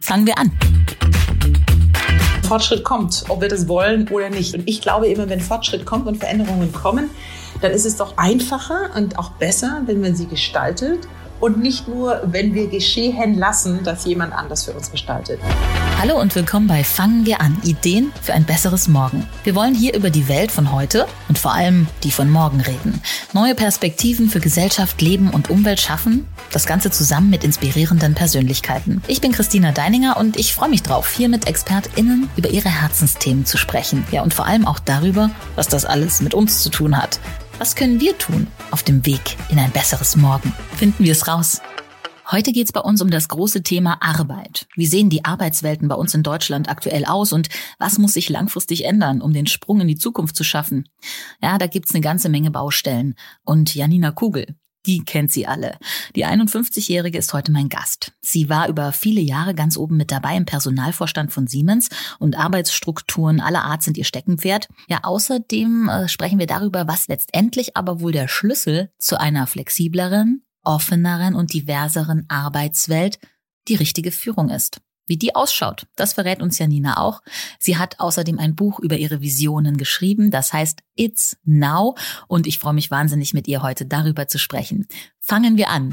Fangen wir an. Fortschritt kommt, ob wir das wollen oder nicht. Und ich glaube immer, wenn Fortschritt kommt und Veränderungen kommen, dann ist es doch einfacher und auch besser, wenn man sie gestaltet und nicht nur, wenn wir geschehen lassen, dass jemand anders für uns gestaltet. Hallo und willkommen bei Fangen wir an, Ideen für ein besseres Morgen. Wir wollen hier über die Welt von heute und vor allem die von morgen reden. Neue Perspektiven für Gesellschaft, Leben und Umwelt schaffen, das Ganze zusammen mit inspirierenden Persönlichkeiten. Ich bin Christina Deininger und ich freue mich drauf, hier mit ExpertInnen über ihre Herzensthemen zu sprechen. Ja, und vor allem auch darüber, was das alles mit uns zu tun hat. Was können wir tun auf dem Weg in ein besseres Morgen? Finden wir es raus. Heute geht es bei uns um das große Thema Arbeit. Wie sehen die Arbeitswelten bei uns in Deutschland aktuell aus und was muss sich langfristig ändern, um den Sprung in die Zukunft zu schaffen? Ja, da gibt's eine ganze Menge Baustellen. Und Janina Kugel, die kennt sie alle. Die 51-Jährige ist heute mein Gast. Sie war über viele Jahre ganz oben mit dabei im Personalvorstand von Siemens und Arbeitsstrukturen aller Art sind ihr Steckenpferd. Ja, außerdem äh, sprechen wir darüber, was letztendlich aber wohl der Schlüssel zu einer flexibleren, offeneren und diverseren Arbeitswelt die richtige Führung ist. Wie die ausschaut, das verrät uns Janina auch. Sie hat außerdem ein Buch über ihre Visionen geschrieben, das heißt It's Now und ich freue mich wahnsinnig mit ihr heute darüber zu sprechen. Fangen wir an.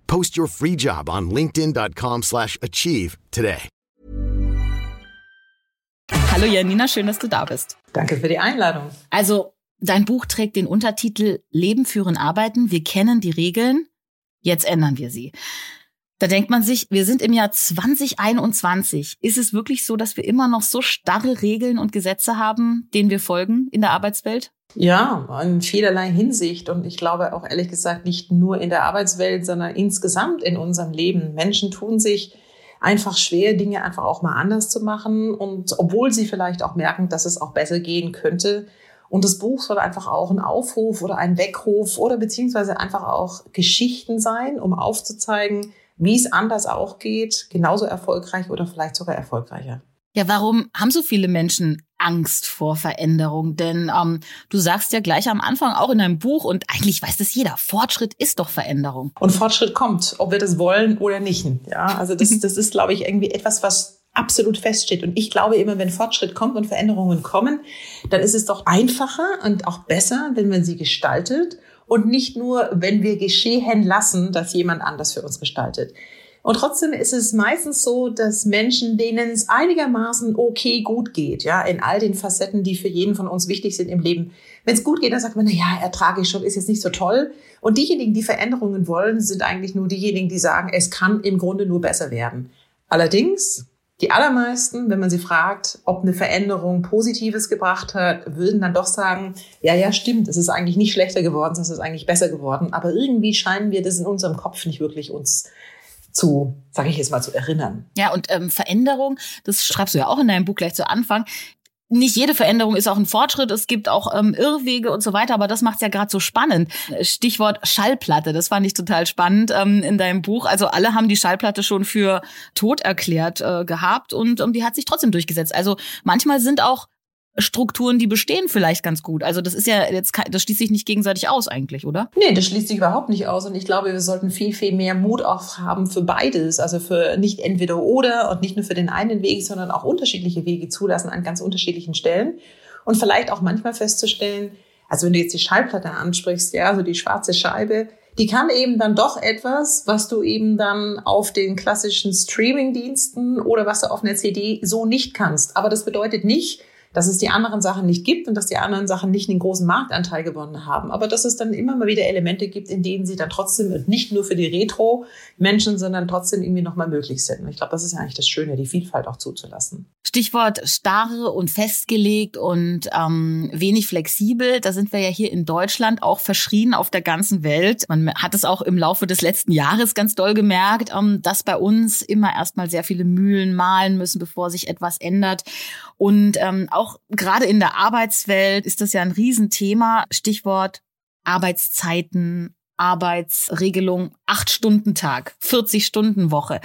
Post your free job on linkedin.com/achieve today. Hallo Janina, schön, dass du da bist. Danke für die Einladung. Also, dein Buch trägt den Untertitel Leben führen arbeiten. Wir kennen die Regeln, jetzt ändern wir sie. Da denkt man sich, wir sind im Jahr 2021. Ist es wirklich so, dass wir immer noch so starre Regeln und Gesetze haben, denen wir folgen in der Arbeitswelt? Ja, in vielerlei Hinsicht. Und ich glaube auch ehrlich gesagt nicht nur in der Arbeitswelt, sondern insgesamt in unserem Leben. Menschen tun sich einfach schwer, Dinge einfach auch mal anders zu machen. Und obwohl sie vielleicht auch merken, dass es auch besser gehen könnte. Und das Buch soll einfach auch ein Aufruf oder ein Weckruf oder beziehungsweise einfach auch Geschichten sein, um aufzuzeigen, wie es anders auch geht, genauso erfolgreich oder vielleicht sogar erfolgreicher. Ja, warum haben so viele Menschen Angst vor Veränderung? Denn ähm, du sagst ja gleich am Anfang auch in deinem Buch, und eigentlich weiß das jeder, Fortschritt ist doch Veränderung. Und Fortschritt kommt, ob wir das wollen oder nicht. Ja, also das, das ist, glaube ich, irgendwie etwas, was absolut feststeht. Und ich glaube immer, wenn Fortschritt kommt und Veränderungen kommen, dann ist es doch einfacher und auch besser, wenn man sie gestaltet und nicht nur, wenn wir geschehen lassen, dass jemand anders für uns gestaltet. Und trotzdem ist es meistens so, dass Menschen, denen es einigermaßen okay gut geht, ja, in all den Facetten, die für jeden von uns wichtig sind im Leben. Wenn es gut geht, dann sagt man, na ja, ertrage ich schon, ist jetzt nicht so toll. Und diejenigen, die Veränderungen wollen, sind eigentlich nur diejenigen, die sagen, es kann im Grunde nur besser werden. Allerdings die allermeisten, wenn man sie fragt, ob eine Veränderung Positives gebracht hat, würden dann doch sagen, ja, ja, stimmt, es ist eigentlich nicht schlechter geworden, es ist eigentlich besser geworden. Aber irgendwie scheinen wir das in unserem Kopf nicht wirklich uns zu, sage ich jetzt mal, zu erinnern. Ja, und ähm, Veränderung, das schreibst du ja auch in deinem Buch gleich zu Anfang, nicht jede Veränderung ist auch ein Fortschritt. Es gibt auch ähm, Irrwege und so weiter, aber das macht es ja gerade so spannend. Stichwort Schallplatte, das fand ich total spannend ähm, in deinem Buch. Also alle haben die Schallplatte schon für tot erklärt äh, gehabt und ähm, die hat sich trotzdem durchgesetzt. Also manchmal sind auch Strukturen, die bestehen vielleicht ganz gut. Also das ist ja jetzt, das schließt sich nicht gegenseitig aus eigentlich, oder? Nee, das schließt sich überhaupt nicht aus. Und ich glaube, wir sollten viel, viel mehr Mut auch haben für beides. Also für nicht entweder oder und nicht nur für den einen Weg, sondern auch unterschiedliche Wege zulassen an ganz unterschiedlichen Stellen. Und vielleicht auch manchmal festzustellen, also wenn du jetzt die Schallplatte ansprichst, ja, so die schwarze Scheibe, die kann eben dann doch etwas, was du eben dann auf den klassischen Streaming-Diensten oder was du auf einer CD so nicht kannst. Aber das bedeutet nicht, dass es die anderen Sachen nicht gibt und dass die anderen Sachen nicht einen großen Marktanteil gewonnen haben. Aber dass es dann immer mal wieder Elemente gibt, in denen sie dann trotzdem nicht nur für die Retro-Menschen, sondern trotzdem irgendwie nochmal möglich sind. Und ich glaube, das ist ja eigentlich das Schöne, die Vielfalt auch zuzulassen. Stichwort starre und festgelegt und ähm, wenig flexibel. Da sind wir ja hier in Deutschland auch verschrien auf der ganzen Welt. Man hat es auch im Laufe des letzten Jahres ganz doll gemerkt, ähm, dass bei uns immer erstmal sehr viele Mühlen malen müssen, bevor sich etwas ändert. Und ähm, auch gerade in der Arbeitswelt ist das ja ein Riesenthema. Stichwort Arbeitszeiten, Arbeitsregelung, acht Stunden Tag, 40 Stunden Woche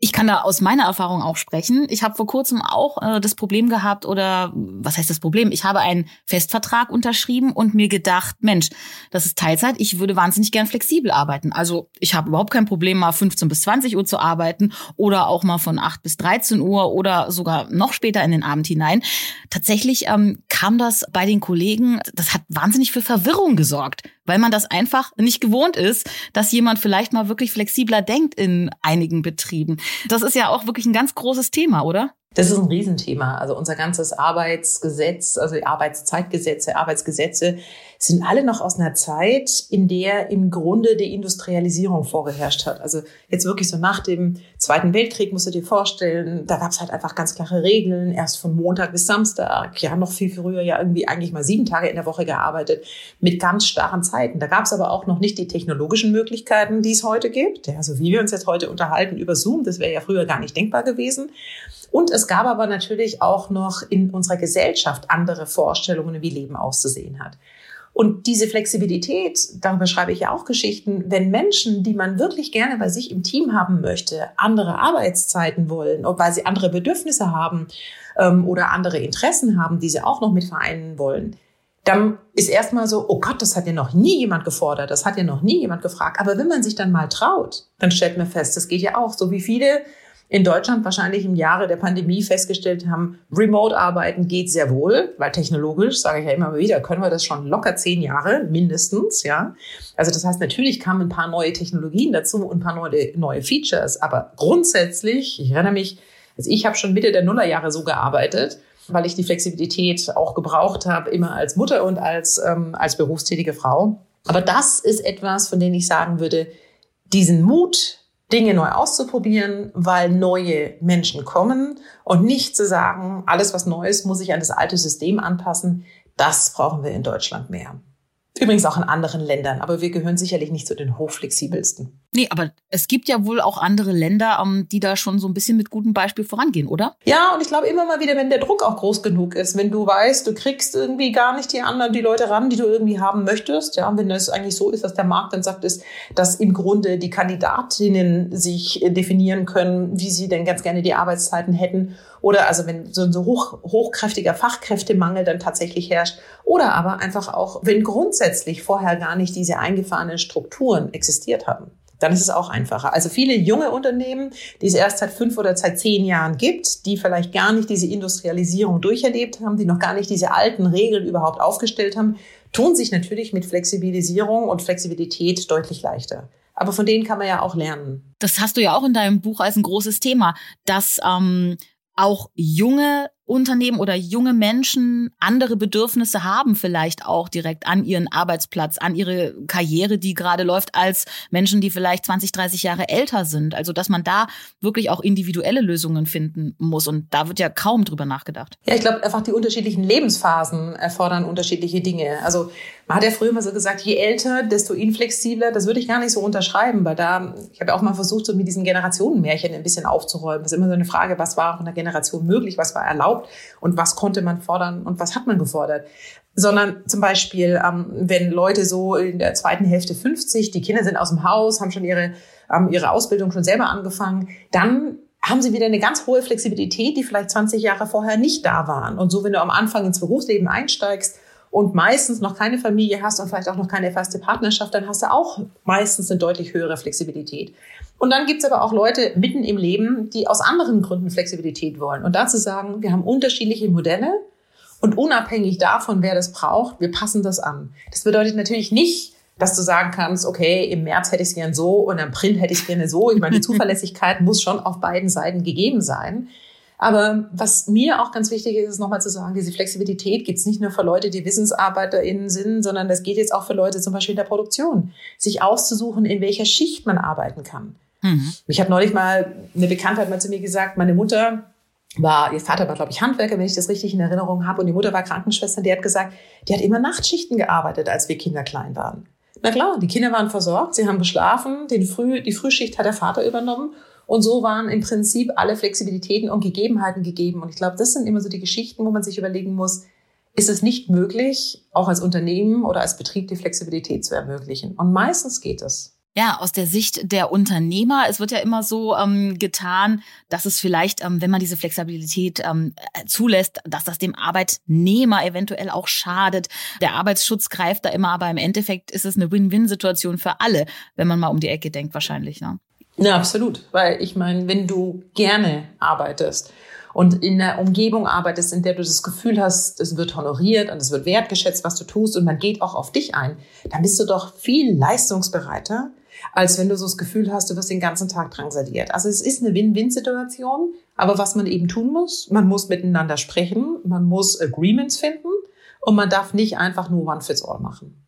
ich kann da aus meiner Erfahrung auch sprechen. Ich habe vor kurzem auch äh, das Problem gehabt oder was heißt das Problem? Ich habe einen Festvertrag unterschrieben und mir gedacht, Mensch, das ist Teilzeit, ich würde wahnsinnig gern flexibel arbeiten. Also ich habe überhaupt kein Problem, mal 15 bis 20 Uhr zu arbeiten oder auch mal von 8 bis 13 Uhr oder sogar noch später in den Abend hinein. Tatsächlich ähm, kam das bei den Kollegen, das hat wahnsinnig für Verwirrung gesorgt weil man das einfach nicht gewohnt ist, dass jemand vielleicht mal wirklich flexibler denkt in einigen Betrieben. Das ist ja auch wirklich ein ganz großes Thema, oder? Das ist ein Riesenthema. Also unser ganzes Arbeitsgesetz, also Arbeitszeitgesetze, Arbeitsgesetze sind alle noch aus einer Zeit, in der im Grunde die Industrialisierung vorgeherrscht hat. Also jetzt wirklich so nach dem Zweiten Weltkrieg musst du dir vorstellen, da gab es halt einfach ganz klare Regeln, erst von Montag bis Samstag, ja noch viel früher ja irgendwie eigentlich mal sieben Tage in der Woche gearbeitet, mit ganz starren Zeiten. Da gab es aber auch noch nicht die technologischen Möglichkeiten, die es heute gibt. Ja, also wie wir uns jetzt heute unterhalten über Zoom, das wäre ja früher gar nicht denkbar gewesen. Und es gab aber natürlich auch noch in unserer Gesellschaft andere Vorstellungen, wie Leben auszusehen hat. Und diese Flexibilität, darüber schreibe ich ja auch Geschichten, wenn Menschen, die man wirklich gerne bei sich im Team haben möchte, andere Arbeitszeiten wollen, weil sie andere Bedürfnisse haben ähm, oder andere Interessen haben, die sie auch noch mit vereinen wollen, dann ist erstmal so, oh Gott, das hat ja noch nie jemand gefordert, das hat ja noch nie jemand gefragt. Aber wenn man sich dann mal traut, dann stellt man fest, das geht ja auch. So wie viele in Deutschland wahrscheinlich im Jahre der Pandemie festgestellt haben, Remote-Arbeiten geht sehr wohl, weil technologisch, sage ich ja immer wieder, können wir das schon locker zehn Jahre mindestens, ja. Also das heißt, natürlich kamen ein paar neue Technologien dazu und ein paar neue, neue Features, aber grundsätzlich, ich erinnere mich, also ich habe schon Mitte der Nullerjahre so gearbeitet, weil ich die Flexibilität auch gebraucht habe, immer als Mutter und als, ähm, als berufstätige Frau. Aber das ist etwas, von dem ich sagen würde, diesen Mut, Dinge neu auszuprobieren, weil neue Menschen kommen und nicht zu sagen, alles was Neues muss sich an das alte System anpassen. Das brauchen wir in Deutschland mehr. Übrigens auch in anderen Ländern, aber wir gehören sicherlich nicht zu den hochflexibelsten. Nee, aber es gibt ja wohl auch andere Länder, ähm, die da schon so ein bisschen mit gutem Beispiel vorangehen, oder? Ja, und ich glaube immer mal wieder, wenn der Druck auch groß genug ist, wenn du weißt, du kriegst irgendwie gar nicht die anderen, die Leute ran, die du irgendwie haben möchtest, ja, wenn es eigentlich so ist, dass der Markt dann sagt, ist, dass im Grunde die Kandidatinnen sich definieren können, wie sie denn ganz gerne die Arbeitszeiten hätten oder also wenn so ein so hoch, hochkräftiger Fachkräftemangel dann tatsächlich herrscht oder aber einfach auch, wenn grundsätzlich vorher gar nicht diese eingefahrenen Strukturen existiert haben dann ist es auch einfacher. Also viele junge Unternehmen, die es erst seit fünf oder seit zehn Jahren gibt, die vielleicht gar nicht diese Industrialisierung durcherlebt haben, die noch gar nicht diese alten Regeln überhaupt aufgestellt haben, tun sich natürlich mit Flexibilisierung und Flexibilität deutlich leichter. Aber von denen kann man ja auch lernen. Das hast du ja auch in deinem Buch als ein großes Thema, dass ähm, auch junge Unternehmen oder junge Menschen andere Bedürfnisse haben, vielleicht auch direkt an ihren Arbeitsplatz, an ihre Karriere, die gerade läuft, als Menschen, die vielleicht 20, 30 Jahre älter sind. Also, dass man da wirklich auch individuelle Lösungen finden muss. Und da wird ja kaum drüber nachgedacht. Ja, ich glaube einfach, die unterschiedlichen Lebensphasen erfordern unterschiedliche Dinge. Also, man hat ja früher immer so gesagt, je älter, desto inflexibler. Das würde ich gar nicht so unterschreiben, weil da, ich habe ja auch mal versucht, so mit diesen Generationenmärchen ein bisschen aufzuräumen. Das ist immer so eine Frage, was war auch in der Generation möglich, was war erlaubt und was konnte man fordern und was hat man gefordert. Sondern zum Beispiel, ähm, wenn Leute so in der zweiten Hälfte 50, die Kinder sind aus dem Haus, haben schon ihre, ähm, ihre Ausbildung schon selber angefangen, dann haben sie wieder eine ganz hohe Flexibilität, die vielleicht 20 Jahre vorher nicht da waren. Und so, wenn du am Anfang ins Berufsleben einsteigst, und meistens noch keine Familie hast und vielleicht auch noch keine feste Partnerschaft, dann hast du auch meistens eine deutlich höhere Flexibilität. Und dann gibt's aber auch Leute mitten im Leben, die aus anderen Gründen Flexibilität wollen. Und dazu sagen, wir haben unterschiedliche Modelle und unabhängig davon, wer das braucht, wir passen das an. Das bedeutet natürlich nicht, dass du sagen kannst, okay, im März hätte ich es gern so und im April hätte ich es gerne so. Ich meine, die Zuverlässigkeit muss schon auf beiden Seiten gegeben sein. Aber was mir auch ganz wichtig ist, ist nochmal zu sagen, diese Flexibilität gibt es nicht nur für Leute, die WissensarbeiterInnen sind, sondern das geht jetzt auch für Leute zum Beispiel in der Produktion, sich auszusuchen, in welcher Schicht man arbeiten kann. Mhm. Ich habe neulich mal eine Bekanntheit mal zu mir gesagt, meine Mutter war, ihr Vater war, glaube ich, Handwerker, wenn ich das richtig in Erinnerung habe, und die Mutter war Krankenschwester, die hat gesagt, die hat immer Nachtschichten gearbeitet, als wir Kinder klein waren. Na klar, die Kinder waren versorgt, sie haben geschlafen, den Früh, die Frühschicht hat der Vater übernommen und so waren im Prinzip alle Flexibilitäten und Gegebenheiten gegeben. Und ich glaube, das sind immer so die Geschichten, wo man sich überlegen muss, ist es nicht möglich, auch als Unternehmen oder als Betrieb die Flexibilität zu ermöglichen? Und meistens geht es ja, aus der Sicht der Unternehmer, es wird ja immer so ähm, getan, dass es vielleicht, ähm, wenn man diese Flexibilität ähm, zulässt, dass das dem Arbeitnehmer eventuell auch schadet. Der Arbeitsschutz greift da immer, aber im Endeffekt ist es eine Win-Win-Situation für alle, wenn man mal um die Ecke denkt, wahrscheinlich. Ne? Ja, absolut. Weil ich meine, wenn du gerne arbeitest und in einer Umgebung arbeitest, in der du das Gefühl hast, es wird honoriert und es wird wertgeschätzt, was du tust und man geht auch auf dich ein, dann bist du doch viel leistungsbereiter, als wenn du so das Gefühl hast, du wirst den ganzen Tag drangsaliert. Also es ist eine Win-Win-Situation, aber was man eben tun muss, man muss miteinander sprechen, man muss Agreements finden und man darf nicht einfach nur One-Fits-All machen.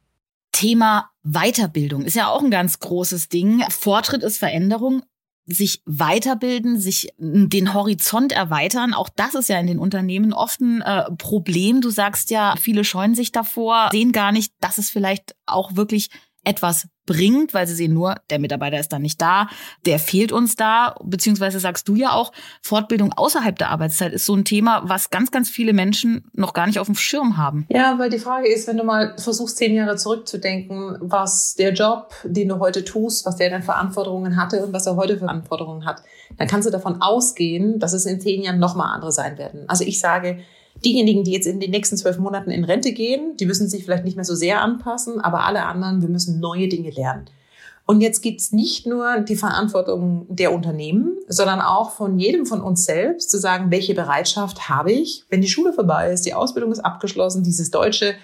Thema Weiterbildung ist ja auch ein ganz großes Ding. Fortschritt ist Veränderung sich weiterbilden, sich den Horizont erweitern. Auch das ist ja in den Unternehmen oft ein äh, Problem. Du sagst ja, viele scheuen sich davor, sehen gar nicht, dass es vielleicht auch wirklich etwas bringt, weil sie sehen nur, der Mitarbeiter ist dann nicht da, der fehlt uns da, beziehungsweise sagst du ja auch, Fortbildung außerhalb der Arbeitszeit ist so ein Thema, was ganz, ganz viele Menschen noch gar nicht auf dem Schirm haben. Ja, weil die Frage ist, wenn du mal versuchst, zehn Jahre zurückzudenken, was der Job, den du heute tust, was der dann Verantwortungen hatte und was er heute für Verantwortungen hat, dann kannst du davon ausgehen, dass es in zehn Jahren nochmal andere sein werden. Also ich sage, Diejenigen, die jetzt in den nächsten zwölf Monaten in Rente gehen, die müssen sich vielleicht nicht mehr so sehr anpassen, aber alle anderen, wir müssen neue Dinge lernen. Und jetzt gibt's nicht nur die Verantwortung der Unternehmen, sondern auch von jedem von uns selbst zu sagen, welche Bereitschaft habe ich, wenn die Schule vorbei ist, die Ausbildung ist abgeschlossen, dieses Deutsche,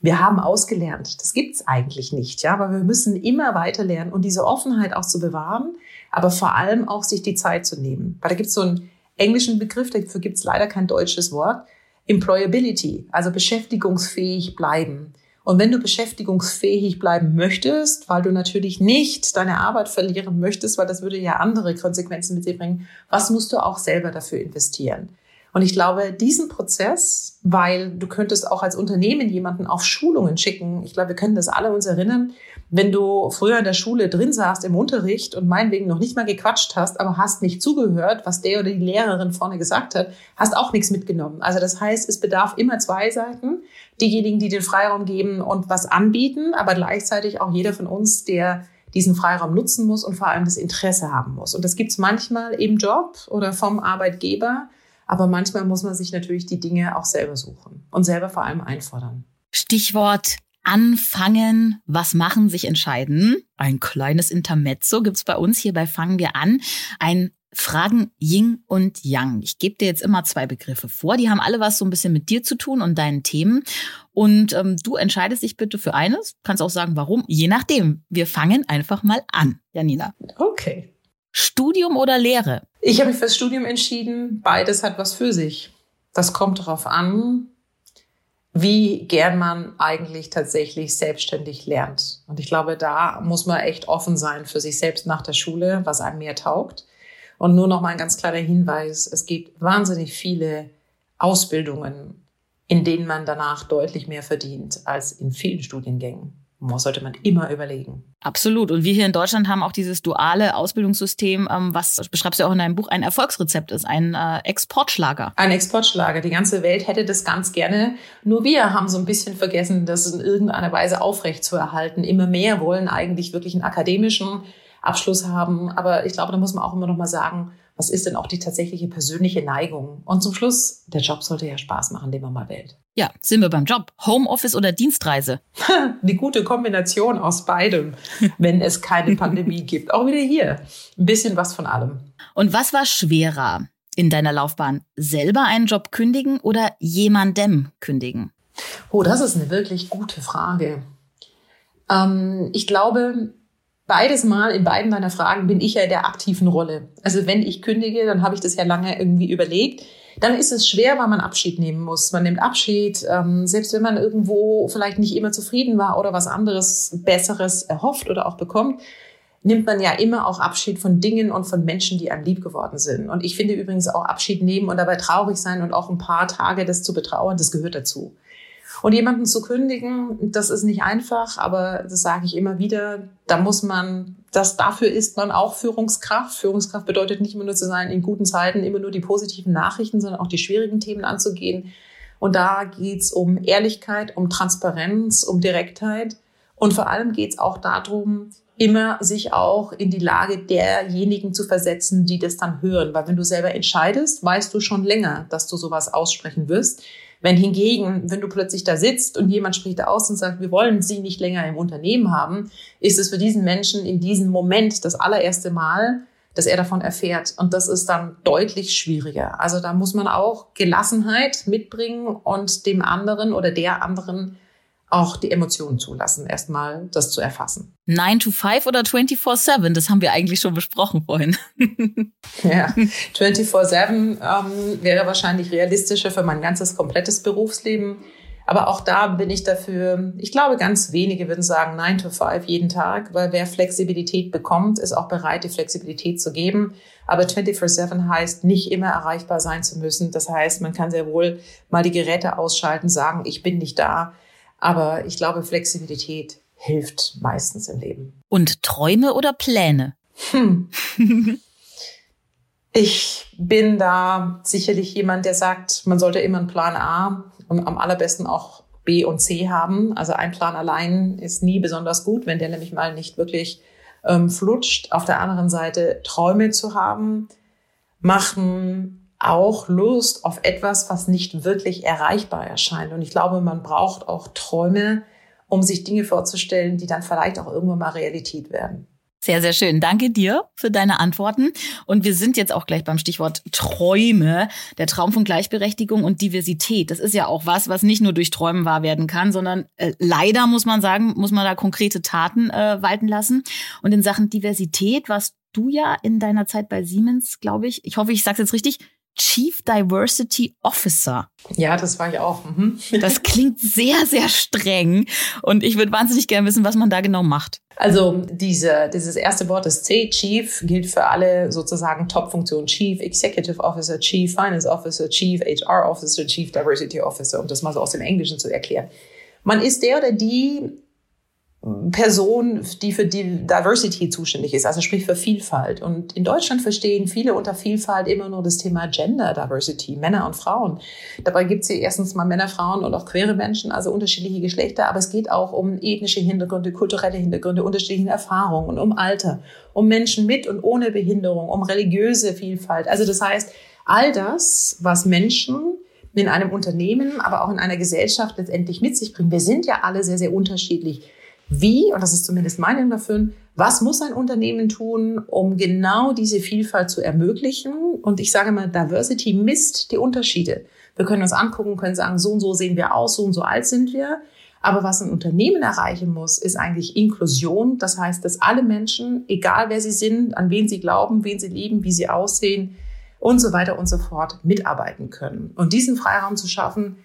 wir haben ausgelernt. Das gibt's eigentlich nicht, ja, aber wir müssen immer weiter lernen und diese Offenheit auch zu bewahren, aber vor allem auch sich die Zeit zu nehmen. Weil da gibt's so einen englischen Begriff, dafür gibt's leider kein deutsches Wort. Employability, also beschäftigungsfähig bleiben. Und wenn du beschäftigungsfähig bleiben möchtest, weil du natürlich nicht deine Arbeit verlieren möchtest, weil das würde ja andere Konsequenzen mit sich bringen, was musst du auch selber dafür investieren? Und ich glaube, diesen Prozess, weil du könntest auch als Unternehmen jemanden auf Schulungen schicken. Ich glaube, wir können das alle uns erinnern. Wenn du früher in der Schule drin saßt im Unterricht und meinetwegen noch nicht mal gequatscht hast, aber hast nicht zugehört, was der oder die Lehrerin vorne gesagt hat, hast auch nichts mitgenommen. Also das heißt, es bedarf immer zwei Seiten. Diejenigen, die den Freiraum geben und was anbieten, aber gleichzeitig auch jeder von uns, der diesen Freiraum nutzen muss und vor allem das Interesse haben muss. Und das gibt's manchmal im Job oder vom Arbeitgeber. Aber manchmal muss man sich natürlich die Dinge auch selber suchen und selber vor allem einfordern. Stichwort anfangen, was machen, sich entscheiden. Ein kleines Intermezzo gibt's bei uns hier bei Fangen wir an. Ein Fragen Ying und Yang. Ich gebe dir jetzt immer zwei Begriffe vor. Die haben alle was so ein bisschen mit dir zu tun und deinen Themen. Und ähm, du entscheidest dich bitte für eines. Kannst auch sagen, warum. Je nachdem. Wir fangen einfach mal an, Janina. Okay. Studium oder Lehre? Ich habe mich fürs Studium entschieden. Beides hat was für sich. Das kommt darauf an, wie gern man eigentlich tatsächlich selbstständig lernt. Und ich glaube, da muss man echt offen sein für sich selbst nach der Schule, was einem mehr taugt. Und nur noch mal ein ganz kleiner Hinweis. Es gibt wahnsinnig viele Ausbildungen, in denen man danach deutlich mehr verdient als in vielen Studiengängen sollte man immer überlegen. Absolut. Und wir hier in Deutschland haben auch dieses duale Ausbildungssystem, ähm, was beschreibst du auch in deinem Buch, ein Erfolgsrezept ist, ein äh, Exportschlager. Ein Exportschlager. Die ganze Welt hätte das ganz gerne. Nur wir haben so ein bisschen vergessen, das in irgendeiner Weise aufrecht zu erhalten. Immer mehr wollen eigentlich wirklich einen akademischen Abschluss haben. Aber ich glaube, da muss man auch immer noch mal sagen, was ist denn auch die tatsächliche persönliche Neigung? Und zum Schluss, der Job sollte ja Spaß machen, den man mal wählt. Ja, sind wir beim Job. Homeoffice oder Dienstreise? Die gute Kombination aus beidem, wenn es keine Pandemie gibt. Auch wieder hier. Ein bisschen was von allem. Und was war schwerer in deiner Laufbahn? Selber einen Job kündigen oder jemandem kündigen? Oh, das ist eine wirklich gute Frage. Ähm, ich glaube, beides Mal in beiden deiner Fragen bin ich ja in der aktiven Rolle. Also wenn ich kündige, dann habe ich das ja lange irgendwie überlegt. Dann ist es schwer, weil man Abschied nehmen muss. Man nimmt Abschied, ähm, selbst wenn man irgendwo vielleicht nicht immer zufrieden war oder was anderes, Besseres erhofft oder auch bekommt nimmt man ja immer auch Abschied von Dingen und von Menschen, die einem lieb geworden sind. Und ich finde übrigens auch Abschied nehmen und dabei traurig sein und auch ein paar Tage das zu betrauern, das gehört dazu. Und jemanden zu kündigen, das ist nicht einfach, aber das sage ich immer wieder, da muss man, das dafür ist man auch Führungskraft. Führungskraft bedeutet nicht immer nur zu sein, in guten Zeiten immer nur die positiven Nachrichten, sondern auch die schwierigen Themen anzugehen. Und da geht's um Ehrlichkeit, um Transparenz, um Direktheit. Und vor allem geht's auch darum, immer sich auch in die Lage derjenigen zu versetzen, die das dann hören. Weil wenn du selber entscheidest, weißt du schon länger, dass du sowas aussprechen wirst. Wenn hingegen, wenn du plötzlich da sitzt und jemand spricht aus und sagt, wir wollen sie nicht länger im Unternehmen haben, ist es für diesen Menschen in diesem Moment das allererste Mal, dass er davon erfährt. Und das ist dann deutlich schwieriger. Also da muss man auch Gelassenheit mitbringen und dem anderen oder der anderen auch die Emotionen zulassen, erstmal das zu erfassen. 9 to 5 oder 24-7, das haben wir eigentlich schon besprochen vorhin. ja, 24-7 ähm, wäre wahrscheinlich realistischer für mein ganzes komplettes Berufsleben. Aber auch da bin ich dafür, ich glaube, ganz wenige würden sagen 9 to 5 jeden Tag, weil wer Flexibilität bekommt, ist auch bereit, die Flexibilität zu geben. Aber 24-7 heißt, nicht immer erreichbar sein zu müssen. Das heißt, man kann sehr wohl mal die Geräte ausschalten, sagen, ich bin nicht da aber ich glaube, Flexibilität hilft meistens im Leben. Und Träume oder Pläne? Hm. ich bin da sicherlich jemand, der sagt, man sollte immer einen Plan A und am allerbesten auch B und C haben. Also ein Plan allein ist nie besonders gut, wenn der nämlich mal nicht wirklich ähm, flutscht. Auf der anderen Seite Träume zu haben, machen auch Lust auf etwas, was nicht wirklich erreichbar erscheint. Und ich glaube, man braucht auch Träume, um sich Dinge vorzustellen, die dann vielleicht auch irgendwann mal Realität werden. Sehr, sehr schön. Danke dir für deine Antworten. Und wir sind jetzt auch gleich beim Stichwort Träume. Der Traum von Gleichberechtigung und Diversität. Das ist ja auch was, was nicht nur durch Träumen wahr werden kann, sondern äh, leider muss man sagen, muss man da konkrete Taten äh, walten lassen. Und in Sachen Diversität warst du ja in deiner Zeit bei Siemens, glaube ich, ich hoffe, ich sage es jetzt richtig, Chief Diversity Officer. Ja, das war ich auch. Mhm. Das klingt sehr, sehr streng. Und ich würde wahnsinnig gerne wissen, was man da genau macht. Also diese, dieses erste Wort, das C, Chief, gilt für alle sozusagen Top-Funktionen. Chief Executive Officer, Chief Finance Officer, Chief HR Officer, Chief Diversity Officer, um das mal so aus dem Englischen zu erklären. Man ist der oder die Person, die für die Diversity zuständig ist, also sprich für Vielfalt. Und in Deutschland verstehen viele unter Vielfalt immer nur das Thema Gender Diversity, Männer und Frauen. Dabei gibt es hier erstens mal Männer, Frauen und auch queere Menschen, also unterschiedliche Geschlechter, aber es geht auch um ethnische Hintergründe, kulturelle Hintergründe, unterschiedliche Erfahrungen und um Alter, um Menschen mit und ohne Behinderung, um religiöse Vielfalt. Also das heißt, all das, was Menschen in einem Unternehmen, aber auch in einer Gesellschaft letztendlich mit sich bringen. Wir sind ja alle sehr, sehr unterschiedlich wie, und das ist zumindest mein Hintergrund, was muss ein Unternehmen tun, um genau diese Vielfalt zu ermöglichen? Und ich sage mal, Diversity misst die Unterschiede. Wir können uns angucken, können sagen, so und so sehen wir aus, so und so alt sind wir. Aber was ein Unternehmen erreichen muss, ist eigentlich Inklusion. Das heißt, dass alle Menschen, egal wer sie sind, an wen sie glauben, wen sie lieben, wie sie aussehen und so weiter und so fort, mitarbeiten können. Und diesen Freiraum zu schaffen,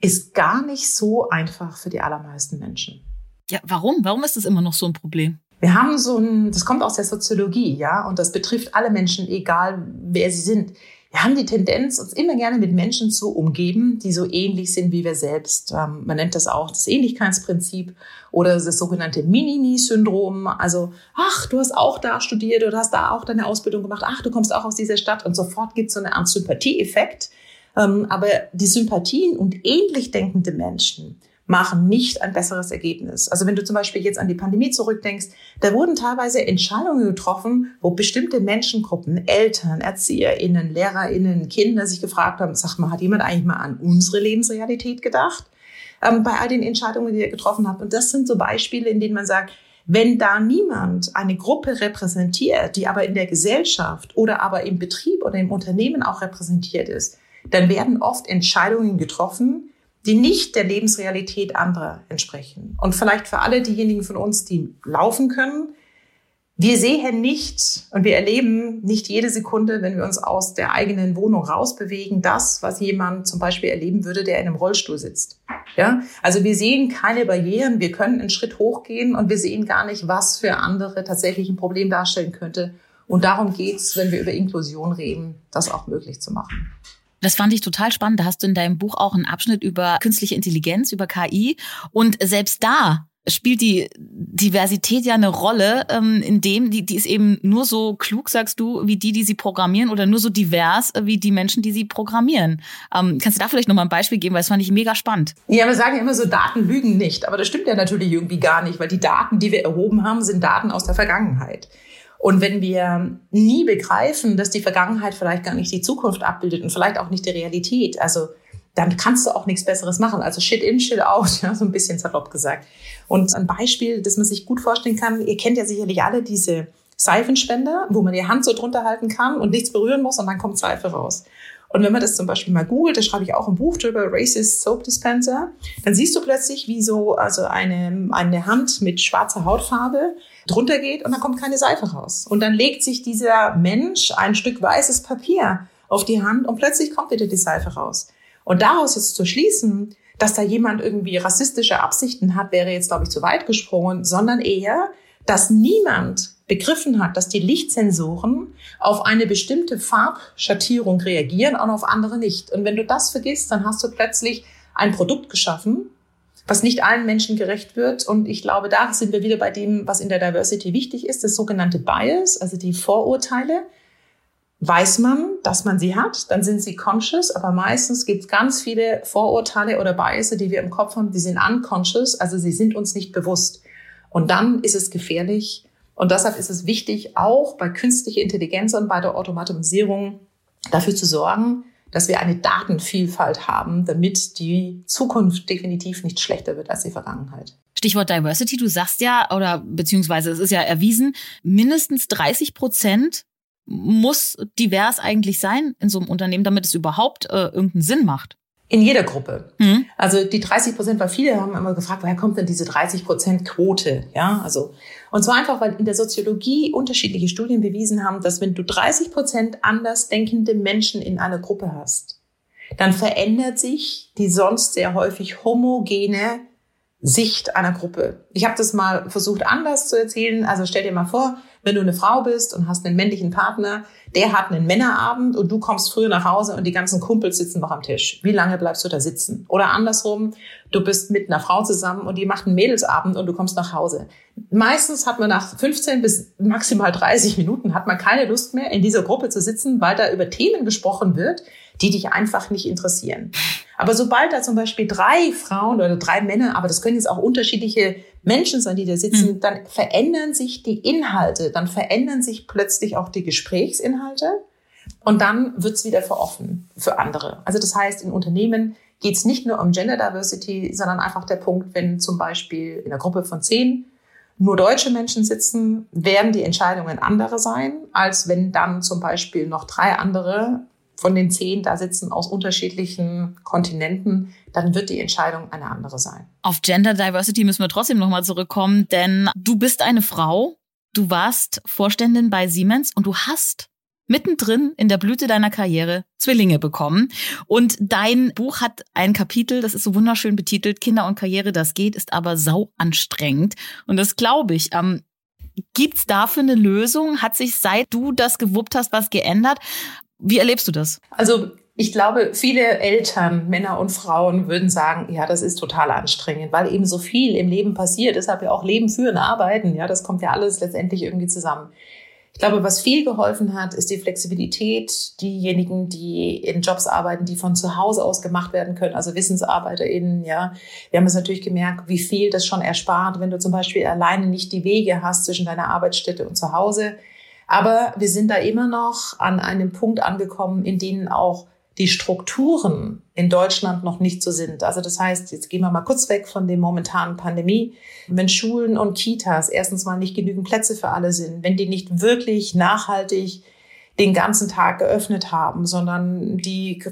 ist gar nicht so einfach für die allermeisten Menschen. Ja, warum? Warum ist das immer noch so ein Problem? Wir haben so ein, das kommt aus der Soziologie, ja, und das betrifft alle Menschen, egal wer sie sind. Wir haben die Tendenz, uns immer gerne mit Menschen zu umgeben, die so ähnlich sind wie wir selbst. Ähm, man nennt das auch das Ähnlichkeitsprinzip oder das sogenannte Minimi-Syndrom. Also, ach, du hast auch da studiert oder hast da auch deine Ausbildung gemacht. Ach, du kommst auch aus dieser Stadt. Und sofort gibt es so eine Art Sympathieeffekt. Ähm, aber die Sympathien und ähnlich denkende Menschen, machen nicht ein besseres Ergebnis. Also wenn du zum Beispiel jetzt an die Pandemie zurückdenkst, da wurden teilweise Entscheidungen getroffen, wo bestimmte Menschengruppen, Eltern, ErzieherInnen, LehrerInnen, Kinder sich gefragt haben, sag mal, hat jemand eigentlich mal an unsere Lebensrealität gedacht? Ähm, bei all den Entscheidungen, die ihr getroffen habt. Und das sind so Beispiele, in denen man sagt, wenn da niemand eine Gruppe repräsentiert, die aber in der Gesellschaft oder aber im Betrieb oder im Unternehmen auch repräsentiert ist, dann werden oft Entscheidungen getroffen, die nicht der Lebensrealität anderer entsprechen. Und vielleicht für alle diejenigen von uns, die laufen können, Wir sehen nicht und wir erleben nicht jede Sekunde, wenn wir uns aus der eigenen Wohnung rausbewegen, das, was jemand zum Beispiel erleben würde, der in einem Rollstuhl sitzt. Ja, also wir sehen keine Barrieren, wir können einen Schritt hochgehen und wir sehen gar nicht, was für andere tatsächlich ein Problem darstellen könnte. Und darum geht's, wenn wir über Inklusion reden, das auch möglich zu machen. Das fand ich total spannend. Da hast du in deinem Buch auch einen Abschnitt über künstliche Intelligenz, über KI. Und selbst da spielt die Diversität ja eine Rolle, ähm, in dem die, die ist eben nur so klug, sagst du, wie die, die sie programmieren oder nur so divers äh, wie die Menschen, die sie programmieren. Ähm, kannst du da vielleicht nochmal ein Beispiel geben, weil das fand ich mega spannend. Ja, wir sagen ja immer so, Daten lügen nicht, aber das stimmt ja natürlich irgendwie gar nicht, weil die Daten, die wir erhoben haben, sind Daten aus der Vergangenheit. Und wenn wir nie begreifen, dass die Vergangenheit vielleicht gar nicht die Zukunft abbildet und vielleicht auch nicht die Realität, also dann kannst du auch nichts Besseres machen. Also shit in, shit out, ja, so ein bisschen salopp gesagt. Und ein Beispiel, das man sich gut vorstellen kann, ihr kennt ja sicherlich alle diese Seifenspender, wo man die Hand so drunter halten kann und nichts berühren muss und dann kommt Seife raus. Und wenn man das zum Beispiel mal googelt, da schreibe ich auch ein Buch drüber, Racist Soap Dispenser, dann siehst du plötzlich, wie so also eine, eine Hand mit schwarzer Hautfarbe drunter geht und dann kommt keine Seife raus. Und dann legt sich dieser Mensch ein Stück weißes Papier auf die Hand und plötzlich kommt wieder die Seife raus. Und daraus jetzt zu schließen, dass da jemand irgendwie rassistische Absichten hat, wäre jetzt, glaube ich, zu weit gesprungen, sondern eher, dass niemand begriffen hat, dass die Lichtsensoren auf eine bestimmte Farbschattierung reagieren und auf andere nicht. Und wenn du das vergisst, dann hast du plötzlich ein Produkt geschaffen, was nicht allen Menschen gerecht wird. Und ich glaube, da sind wir wieder bei dem, was in der Diversity wichtig ist, das sogenannte Bias, also die Vorurteile weiß man, dass man sie hat, dann sind sie conscious, aber meistens gibt es ganz viele Vorurteile oder Biases, die wir im Kopf haben, die sind unconscious, also sie sind uns nicht bewusst. Und dann ist es gefährlich. Und deshalb ist es wichtig, auch bei künstlicher Intelligenz und bei der Automatisierung dafür zu sorgen, dass wir eine Datenvielfalt haben, damit die Zukunft definitiv nicht schlechter wird als die Vergangenheit. Stichwort Diversity, du sagst ja, oder beziehungsweise es ist ja erwiesen, mindestens 30 Prozent muss divers eigentlich sein in so einem Unternehmen, damit es überhaupt äh, irgendeinen Sinn macht? In jeder Gruppe. Mhm. Also die 30 Prozent, weil viele haben immer gefragt, woher kommt denn diese 30 Prozent Quote? Ja, also und zwar einfach, weil in der Soziologie unterschiedliche Studien bewiesen haben, dass wenn du 30 Prozent anders denkende Menschen in einer Gruppe hast, dann verändert sich die sonst sehr häufig homogene Sicht einer Gruppe. Ich habe das mal versucht anders zu erzählen. Also stell dir mal vor, wenn du eine Frau bist und hast einen männlichen Partner, der hat einen Männerabend und du kommst früh nach Hause und die ganzen Kumpels sitzen noch am Tisch. Wie lange bleibst du da sitzen? Oder andersrum, du bist mit einer Frau zusammen und die macht einen Mädelsabend und du kommst nach Hause. Meistens hat man nach 15 bis maximal 30 Minuten hat man keine Lust mehr, in dieser Gruppe zu sitzen, weil da über Themen gesprochen wird, die dich einfach nicht interessieren. Aber sobald da zum Beispiel drei Frauen oder drei Männer, aber das können jetzt auch unterschiedliche Menschen sein, die da sitzen, mhm. dann verändern sich die Inhalte, dann verändern sich plötzlich auch die Gesprächsinhalte und dann wird's wieder veroffen für andere. Also das heißt, in Unternehmen geht's nicht nur um Gender Diversity, sondern einfach der Punkt, wenn zum Beispiel in einer Gruppe von zehn nur deutsche Menschen sitzen, werden die Entscheidungen andere sein, als wenn dann zum Beispiel noch drei andere von den zehn da sitzen aus unterschiedlichen Kontinenten, dann wird die Entscheidung eine andere sein. Auf Gender Diversity müssen wir trotzdem nochmal zurückkommen, denn du bist eine Frau, du warst Vorständin bei Siemens und du hast mittendrin in der Blüte deiner Karriere Zwillinge bekommen. Und dein Buch hat ein Kapitel, das ist so wunderschön betitelt, Kinder und Karriere, das geht, ist aber sau anstrengend. Und das glaube ich. Ähm, Gibt's dafür eine Lösung? Hat sich seit du das gewuppt hast was geändert? Wie erlebst du das? Also ich glaube, viele Eltern, Männer und Frauen würden sagen, ja, das ist total anstrengend, weil eben so viel im Leben passiert. Deshalb ja auch Leben führen, arbeiten. Ja, das kommt ja alles letztendlich irgendwie zusammen. Ich glaube, was viel geholfen hat, ist die Flexibilität. Diejenigen, die in Jobs arbeiten, die von zu Hause aus gemacht werden können, also WissensarbeiterInnen, ja. Wir haben es natürlich gemerkt, wie viel das schon erspart, wenn du zum Beispiel alleine nicht die Wege hast zwischen deiner Arbeitsstätte und zu Hause aber wir sind da immer noch an einem Punkt angekommen, in denen auch die Strukturen in Deutschland noch nicht so sind. Also das heißt, jetzt gehen wir mal kurz weg von der momentanen Pandemie. Wenn Schulen und Kitas erstens mal nicht genügend Plätze für alle sind, wenn die nicht wirklich nachhaltig den ganzen Tag geöffnet haben, sondern die,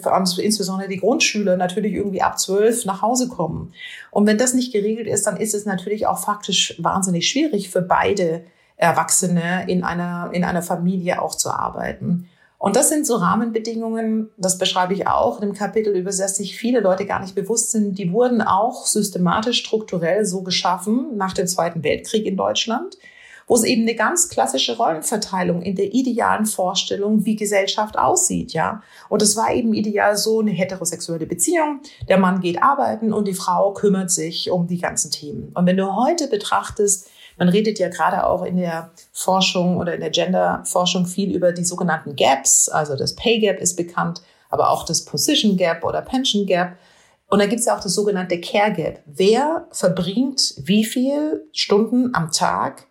insbesondere die Grundschüler natürlich irgendwie ab zwölf nach Hause kommen. Und wenn das nicht geregelt ist, dann ist es natürlich auch faktisch wahnsinnig schwierig für beide Erwachsene in einer, in einer Familie auch zu arbeiten. Und das sind so Rahmenbedingungen, das beschreibe ich auch in dem Kapitel, über das sich viele Leute gar nicht bewusst sind. Die wurden auch systematisch, strukturell so geschaffen nach dem Zweiten Weltkrieg in Deutschland, wo es eben eine ganz klassische Rollenverteilung in der idealen Vorstellung, wie Gesellschaft aussieht, ja. Und es war eben ideal so eine heterosexuelle Beziehung. Der Mann geht arbeiten und die Frau kümmert sich um die ganzen Themen. Und wenn du heute betrachtest, man redet ja gerade auch in der Forschung oder in der Gender-Forschung viel über die sogenannten Gaps. Also das Pay Gap ist bekannt, aber auch das Position Gap oder Pension Gap. Und da gibt es ja auch das sogenannte Care Gap. Wer verbringt wie viel Stunden am Tag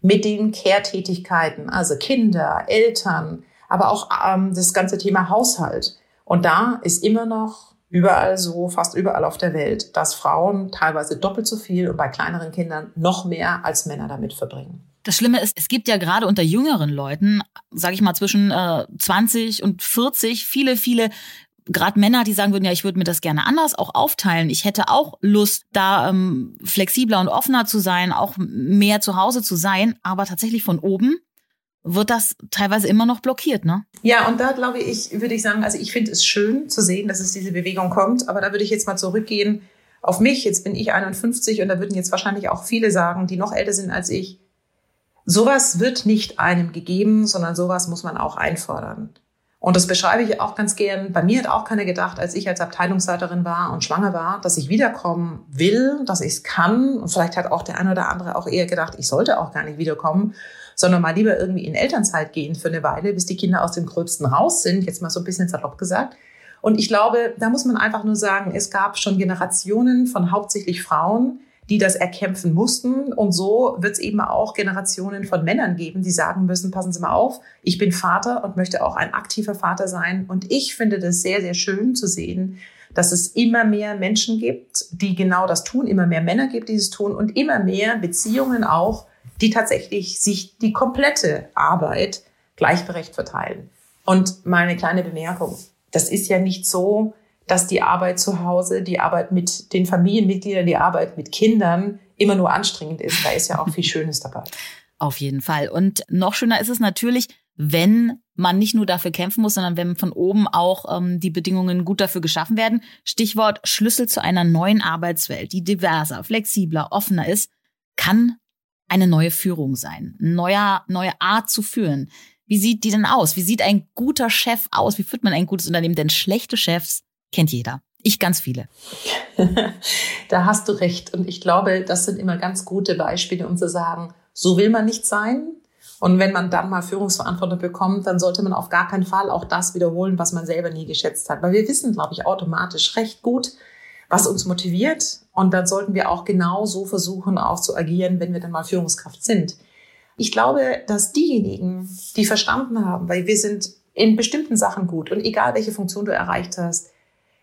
mit den Care-Tätigkeiten? Also Kinder, Eltern, aber auch ähm, das ganze Thema Haushalt. Und da ist immer noch überall so, fast überall auf der Welt, dass Frauen teilweise doppelt so viel und bei kleineren Kindern noch mehr als Männer damit verbringen. Das Schlimme ist, es gibt ja gerade unter jüngeren Leuten, sage ich mal zwischen äh, 20 und 40, viele, viele gerade Männer, die sagen würden, ja, ich würde mir das gerne anders auch aufteilen. Ich hätte auch Lust, da ähm, flexibler und offener zu sein, auch mehr zu Hause zu sein. Aber tatsächlich von oben wird das teilweise immer noch blockiert, ne? Ja, und da glaube ich, würde ich sagen, also ich finde es schön zu sehen, dass es diese Bewegung kommt, aber da würde ich jetzt mal zurückgehen auf mich. Jetzt bin ich 51 und da würden jetzt wahrscheinlich auch viele sagen, die noch älter sind als ich. Sowas wird nicht einem gegeben, sondern sowas muss man auch einfordern. Und das beschreibe ich auch ganz gern. Bei mir hat auch keiner gedacht, als ich als Abteilungsleiterin war und schwanger war, dass ich wiederkommen will, dass ich es kann. Und vielleicht hat auch der eine oder andere auch eher gedacht, ich sollte auch gar nicht wiederkommen sondern mal lieber irgendwie in Elternzeit gehen für eine Weile, bis die Kinder aus dem Gröbsten raus sind, jetzt mal so ein bisschen salopp gesagt. Und ich glaube, da muss man einfach nur sagen, es gab schon Generationen von hauptsächlich Frauen, die das erkämpfen mussten. Und so wird es eben auch Generationen von Männern geben, die sagen müssen, passen Sie mal auf, ich bin Vater und möchte auch ein aktiver Vater sein. Und ich finde das sehr, sehr schön zu sehen, dass es immer mehr Menschen gibt, die genau das tun, immer mehr Männer gibt, die es tun und immer mehr Beziehungen auch die tatsächlich sich die komplette Arbeit gleichberechtigt verteilen. Und meine kleine Bemerkung, das ist ja nicht so, dass die Arbeit zu Hause, die Arbeit mit den Familienmitgliedern, die Arbeit mit Kindern immer nur anstrengend ist. Da ist ja auch viel Schönes dabei. Auf jeden Fall. Und noch schöner ist es natürlich, wenn man nicht nur dafür kämpfen muss, sondern wenn von oben auch ähm, die Bedingungen gut dafür geschaffen werden. Stichwort Schlüssel zu einer neuen Arbeitswelt, die diverser, flexibler, offener ist, kann eine neue Führung sein, neuer, neue Art zu führen. Wie sieht die denn aus? Wie sieht ein guter Chef aus? Wie führt man ein gutes Unternehmen? Denn schlechte Chefs kennt jeder. Ich ganz viele. da hast du recht. Und ich glaube, das sind immer ganz gute Beispiele, um zu sagen, so will man nicht sein. Und wenn man dann mal Führungsverantwortung bekommt, dann sollte man auf gar keinen Fall auch das wiederholen, was man selber nie geschätzt hat. Weil wir wissen, glaube ich, automatisch recht gut, was uns motiviert. Und dann sollten wir auch genau so versuchen, auch zu agieren, wenn wir dann mal Führungskraft sind. Ich glaube, dass diejenigen, die verstanden haben, weil wir sind in bestimmten Sachen gut und egal welche Funktion du erreicht hast,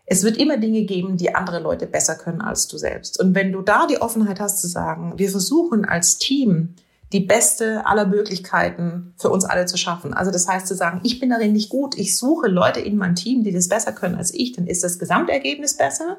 es wird immer Dinge geben, die andere Leute besser können als du selbst. Und wenn du da die Offenheit hast zu sagen, wir versuchen als Team die beste aller Möglichkeiten für uns alle zu schaffen. Also das heißt zu sagen, ich bin darin nicht gut, ich suche Leute in mein Team, die das besser können als ich, dann ist das Gesamtergebnis besser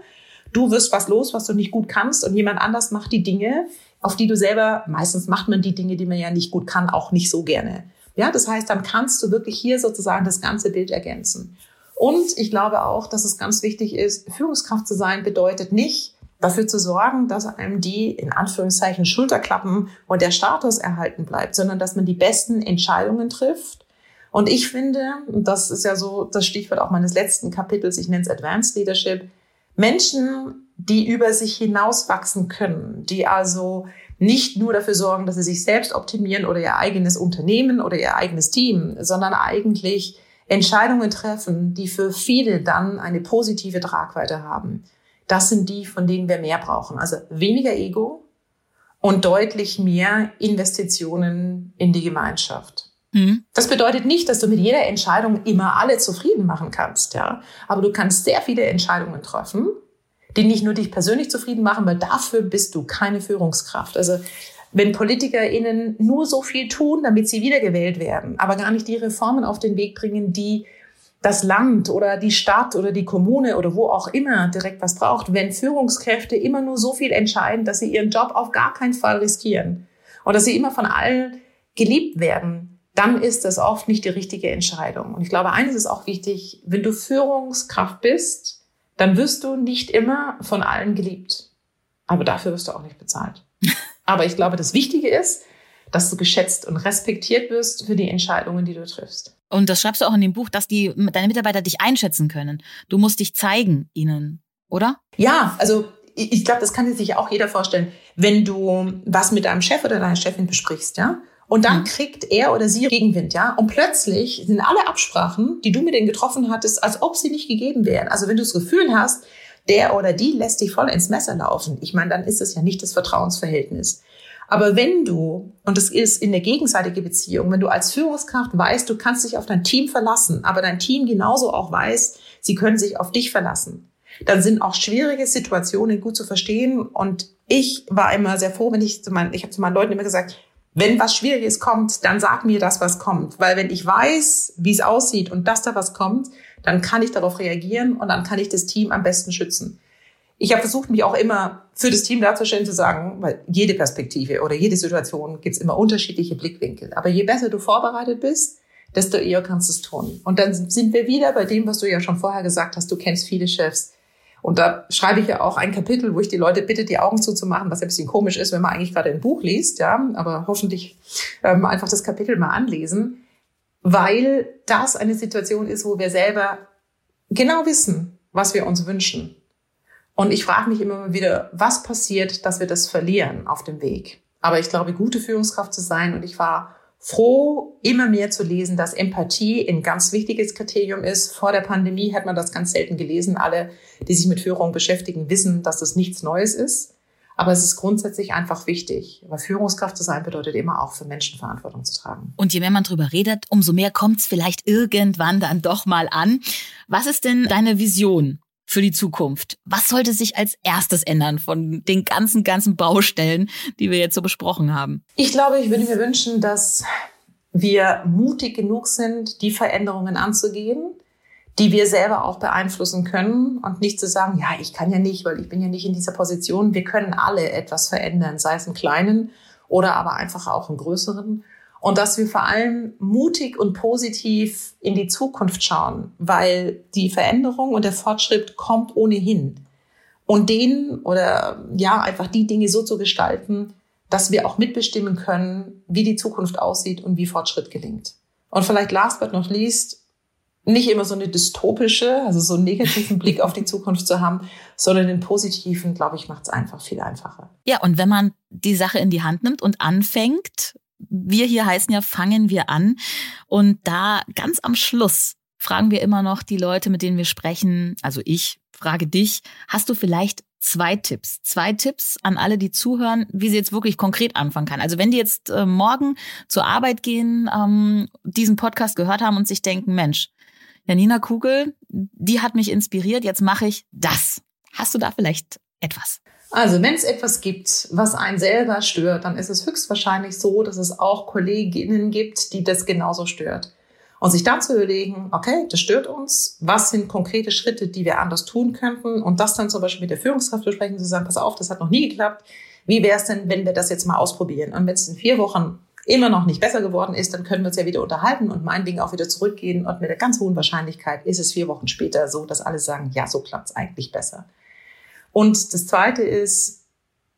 du wirst was los, was du nicht gut kannst und jemand anders macht die Dinge, auf die du selber, meistens macht man die Dinge, die man ja nicht gut kann, auch nicht so gerne. Ja, das heißt, dann kannst du wirklich hier sozusagen das ganze Bild ergänzen. Und ich glaube auch, dass es ganz wichtig ist, Führungskraft zu sein bedeutet nicht, dafür zu sorgen, dass einem die in Anführungszeichen Schulterklappen und der Status erhalten bleibt, sondern dass man die besten Entscheidungen trifft. Und ich finde, und das ist ja so das Stichwort auch meines letzten Kapitels, ich nenne es Advanced Leadership, Menschen, die über sich hinauswachsen können, die also nicht nur dafür sorgen, dass sie sich selbst optimieren oder ihr eigenes Unternehmen oder ihr eigenes Team, sondern eigentlich Entscheidungen treffen, die für viele dann eine positive Tragweite haben. Das sind die, von denen wir mehr brauchen. Also weniger Ego und deutlich mehr Investitionen in die Gemeinschaft. Mhm. Das bedeutet nicht, dass du mit jeder Entscheidung immer alle zufrieden machen kannst, ja. Aber du kannst sehr viele Entscheidungen treffen, die nicht nur dich persönlich zufrieden machen, weil dafür bist du keine Führungskraft. Also, wenn PolitikerInnen nur so viel tun, damit sie wiedergewählt werden, aber gar nicht die Reformen auf den Weg bringen, die das Land oder die Stadt oder die Kommune oder wo auch immer direkt was braucht, wenn Führungskräfte immer nur so viel entscheiden, dass sie ihren Job auf gar keinen Fall riskieren und dass sie immer von allen geliebt werden, dann ist das oft nicht die richtige Entscheidung. Und ich glaube, eines ist auch wichtig, wenn du Führungskraft bist, dann wirst du nicht immer von allen geliebt. Aber dafür wirst du auch nicht bezahlt. Aber ich glaube, das Wichtige ist, dass du geschätzt und respektiert wirst für die Entscheidungen, die du triffst. Und das schreibst du auch in dem Buch, dass die, deine Mitarbeiter dich einschätzen können. Du musst dich zeigen ihnen, oder? Ja, also ich glaube, das kann sich auch jeder vorstellen. Wenn du was mit deinem Chef oder deiner Chefin besprichst, ja, und dann mhm. kriegt er oder sie Gegenwind, ja. Und plötzlich sind alle Absprachen, die du mit denen getroffen hattest, als ob sie nicht gegeben wären. Also wenn du das Gefühl hast, der oder die lässt dich voll ins Messer laufen, ich meine, dann ist es ja nicht das Vertrauensverhältnis. Aber wenn du, und das ist in der gegenseitigen Beziehung, wenn du als Führungskraft weißt, du kannst dich auf dein Team verlassen, aber dein Team genauso auch weiß, sie können sich auf dich verlassen, dann sind auch schwierige Situationen gut zu verstehen. Und ich war immer sehr froh, wenn ich zu meinen, ich habe zu meinen Leuten immer gesagt, wenn was Schwieriges kommt, dann sag mir das, was kommt. Weil wenn ich weiß, wie es aussieht und dass da was kommt, dann kann ich darauf reagieren und dann kann ich das Team am besten schützen. Ich habe versucht, mich auch immer für das Team darzustellen, zu sagen, weil jede Perspektive oder jede Situation gibt's immer unterschiedliche Blickwinkel. Aber je besser du vorbereitet bist, desto eher kannst du es tun. Und dann sind wir wieder bei dem, was du ja schon vorher gesagt hast. Du kennst viele Chefs. Und da schreibe ich ja auch ein Kapitel, wo ich die Leute bitte, die Augen zuzumachen, was ja ein bisschen komisch ist, wenn man eigentlich gerade ein Buch liest, ja, aber hoffentlich ähm, einfach das Kapitel mal anlesen, weil das eine Situation ist, wo wir selber genau wissen, was wir uns wünschen. Und ich frage mich immer wieder, was passiert, dass wir das verlieren auf dem Weg. Aber ich glaube, gute Führungskraft zu sein und ich war froh, immer mehr zu lesen, dass Empathie ein ganz wichtiges Kriterium ist. Vor der Pandemie hat man das ganz selten gelesen. Alle, die sich mit Führung beschäftigen, wissen, dass das nichts Neues ist. Aber es ist grundsätzlich einfach wichtig, weil Führungskraft zu sein bedeutet immer auch für Menschen Verantwortung zu tragen. Und je mehr man drüber redet, umso mehr kommt es vielleicht irgendwann dann doch mal an. Was ist denn deine Vision für die Zukunft? Was sollte sich als erstes ändern von den ganzen, ganzen Baustellen, die wir jetzt so besprochen haben? Ich glaube, ich würde mir wünschen, dass wir mutig genug sind, die Veränderungen anzugehen, die wir selber auch beeinflussen können und nicht zu sagen, ja, ich kann ja nicht, weil ich bin ja nicht in dieser Position. Wir können alle etwas verändern, sei es im Kleinen oder aber einfach auch im Größeren und dass wir vor allem mutig und positiv in die Zukunft schauen, weil die Veränderung und der Fortschritt kommt ohnehin. Und den oder ja, einfach die Dinge so zu gestalten, dass wir auch mitbestimmen können, wie die Zukunft aussieht und wie Fortschritt gelingt. Und vielleicht last but not least, nicht immer so eine dystopische, also so einen negativen Blick auf die Zukunft zu haben, sondern den positiven, glaube ich, macht es einfach viel einfacher. Ja, und wenn man die Sache in die Hand nimmt und anfängt, wir hier heißen ja, fangen wir an. Und da ganz am Schluss fragen wir immer noch die Leute, mit denen wir sprechen, also ich frage dich, hast du vielleicht zwei Tipps, zwei Tipps an alle, die zuhören, wie sie jetzt wirklich konkret anfangen kann. Also wenn die jetzt äh, morgen zur Arbeit gehen, ähm, diesen Podcast gehört haben und sich denken, Mensch, Janina Kugel, die hat mich inspiriert, jetzt mache ich das. Hast du da vielleicht etwas? Also wenn es etwas gibt, was einen selber stört, dann ist es höchstwahrscheinlich so, dass es auch Kolleginnen gibt, die das genauso stört. Und sich dann zu überlegen, okay, das stört uns, was sind konkrete Schritte, die wir anders tun könnten und das dann zum Beispiel mit der Führungskraft besprechen, zu sagen, pass auf, das hat noch nie geklappt, wie wäre es denn, wenn wir das jetzt mal ausprobieren? Und wenn es in vier Wochen immer noch nicht besser geworden ist, dann können wir uns ja wieder unterhalten und mein Ding auch wieder zurückgehen und mit der ganz hohen Wahrscheinlichkeit ist es vier Wochen später so, dass alle sagen, ja, so klappt es eigentlich besser. Und das Zweite ist,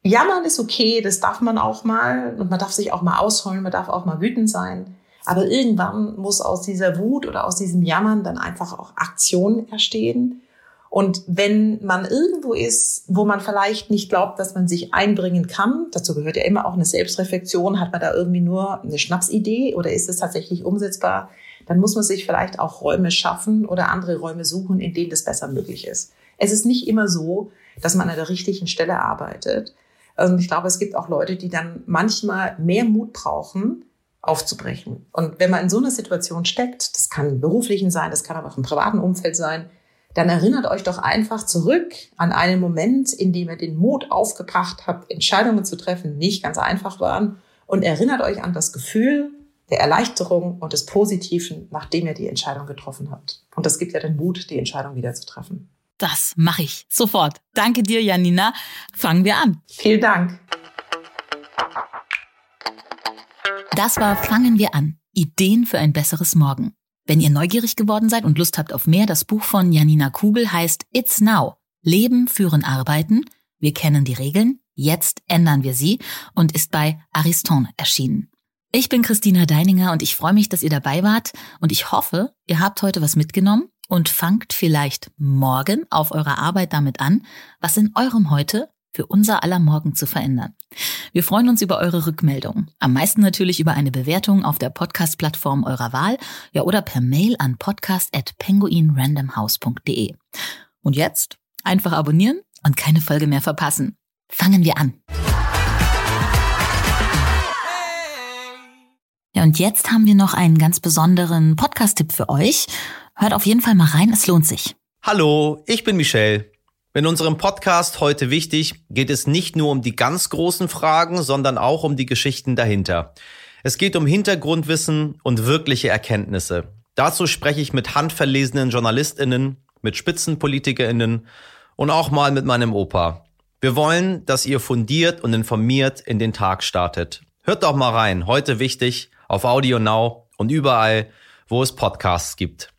jammern ist okay, das darf man auch mal und man darf sich auch mal ausholen, man darf auch mal wütend sein. Aber irgendwann muss aus dieser Wut oder aus diesem Jammern dann einfach auch Aktion entstehen. Und wenn man irgendwo ist, wo man vielleicht nicht glaubt, dass man sich einbringen kann, dazu gehört ja immer auch eine Selbstreflexion, hat man da irgendwie nur eine Schnapsidee oder ist es tatsächlich umsetzbar, dann muss man sich vielleicht auch Räume schaffen oder andere Räume suchen, in denen das besser möglich ist. Es ist nicht immer so, dass man an der richtigen Stelle arbeitet. Und ich glaube, es gibt auch Leute, die dann manchmal mehr Mut brauchen, aufzubrechen. Und wenn man in so einer Situation steckt, das kann beruflichen sein, das kann aber auch im privaten Umfeld sein, dann erinnert euch doch einfach zurück an einen Moment, in dem ihr den Mut aufgebracht habt, Entscheidungen zu treffen, nicht ganz einfach waren. Und erinnert euch an das Gefühl der Erleichterung und des Positiven, nachdem ihr die Entscheidung getroffen habt. Und das gibt ja den Mut, die Entscheidung wieder zu treffen. Das mache ich sofort. Danke dir, Janina. Fangen wir an. Vielen Dank. Das war Fangen wir an. Ideen für ein besseres Morgen. Wenn ihr neugierig geworden seid und Lust habt auf mehr, das Buch von Janina Kugel heißt It's Now. Leben, Führen, Arbeiten. Wir kennen die Regeln. Jetzt ändern wir sie und ist bei Ariston erschienen. Ich bin Christina Deininger und ich freue mich, dass ihr dabei wart und ich hoffe, ihr habt heute was mitgenommen und fangt vielleicht morgen auf eurer Arbeit damit an, was in eurem Heute für unser aller Morgen zu verändern. Wir freuen uns über eure Rückmeldungen. Am meisten natürlich über eine Bewertung auf der Podcast-Plattform eurer Wahl, ja oder per Mail an podcast@penguinrandomhouse.de. Und jetzt einfach abonnieren und keine Folge mehr verpassen. Fangen wir an. Ja, und jetzt haben wir noch einen ganz besonderen Podcast-Tipp für euch. Hört auf jeden Fall mal rein, es lohnt sich. Hallo, ich bin Michelle. In unserem Podcast heute wichtig geht es nicht nur um die ganz großen Fragen, sondern auch um die Geschichten dahinter. Es geht um Hintergrundwissen und wirkliche Erkenntnisse. Dazu spreche ich mit handverlesenen JournalistInnen, mit SpitzenpolitikerInnen und auch mal mit meinem Opa. Wir wollen, dass ihr fundiert und informiert in den Tag startet. Hört doch mal rein. Heute wichtig auf Audio Now und überall, wo es Podcasts gibt.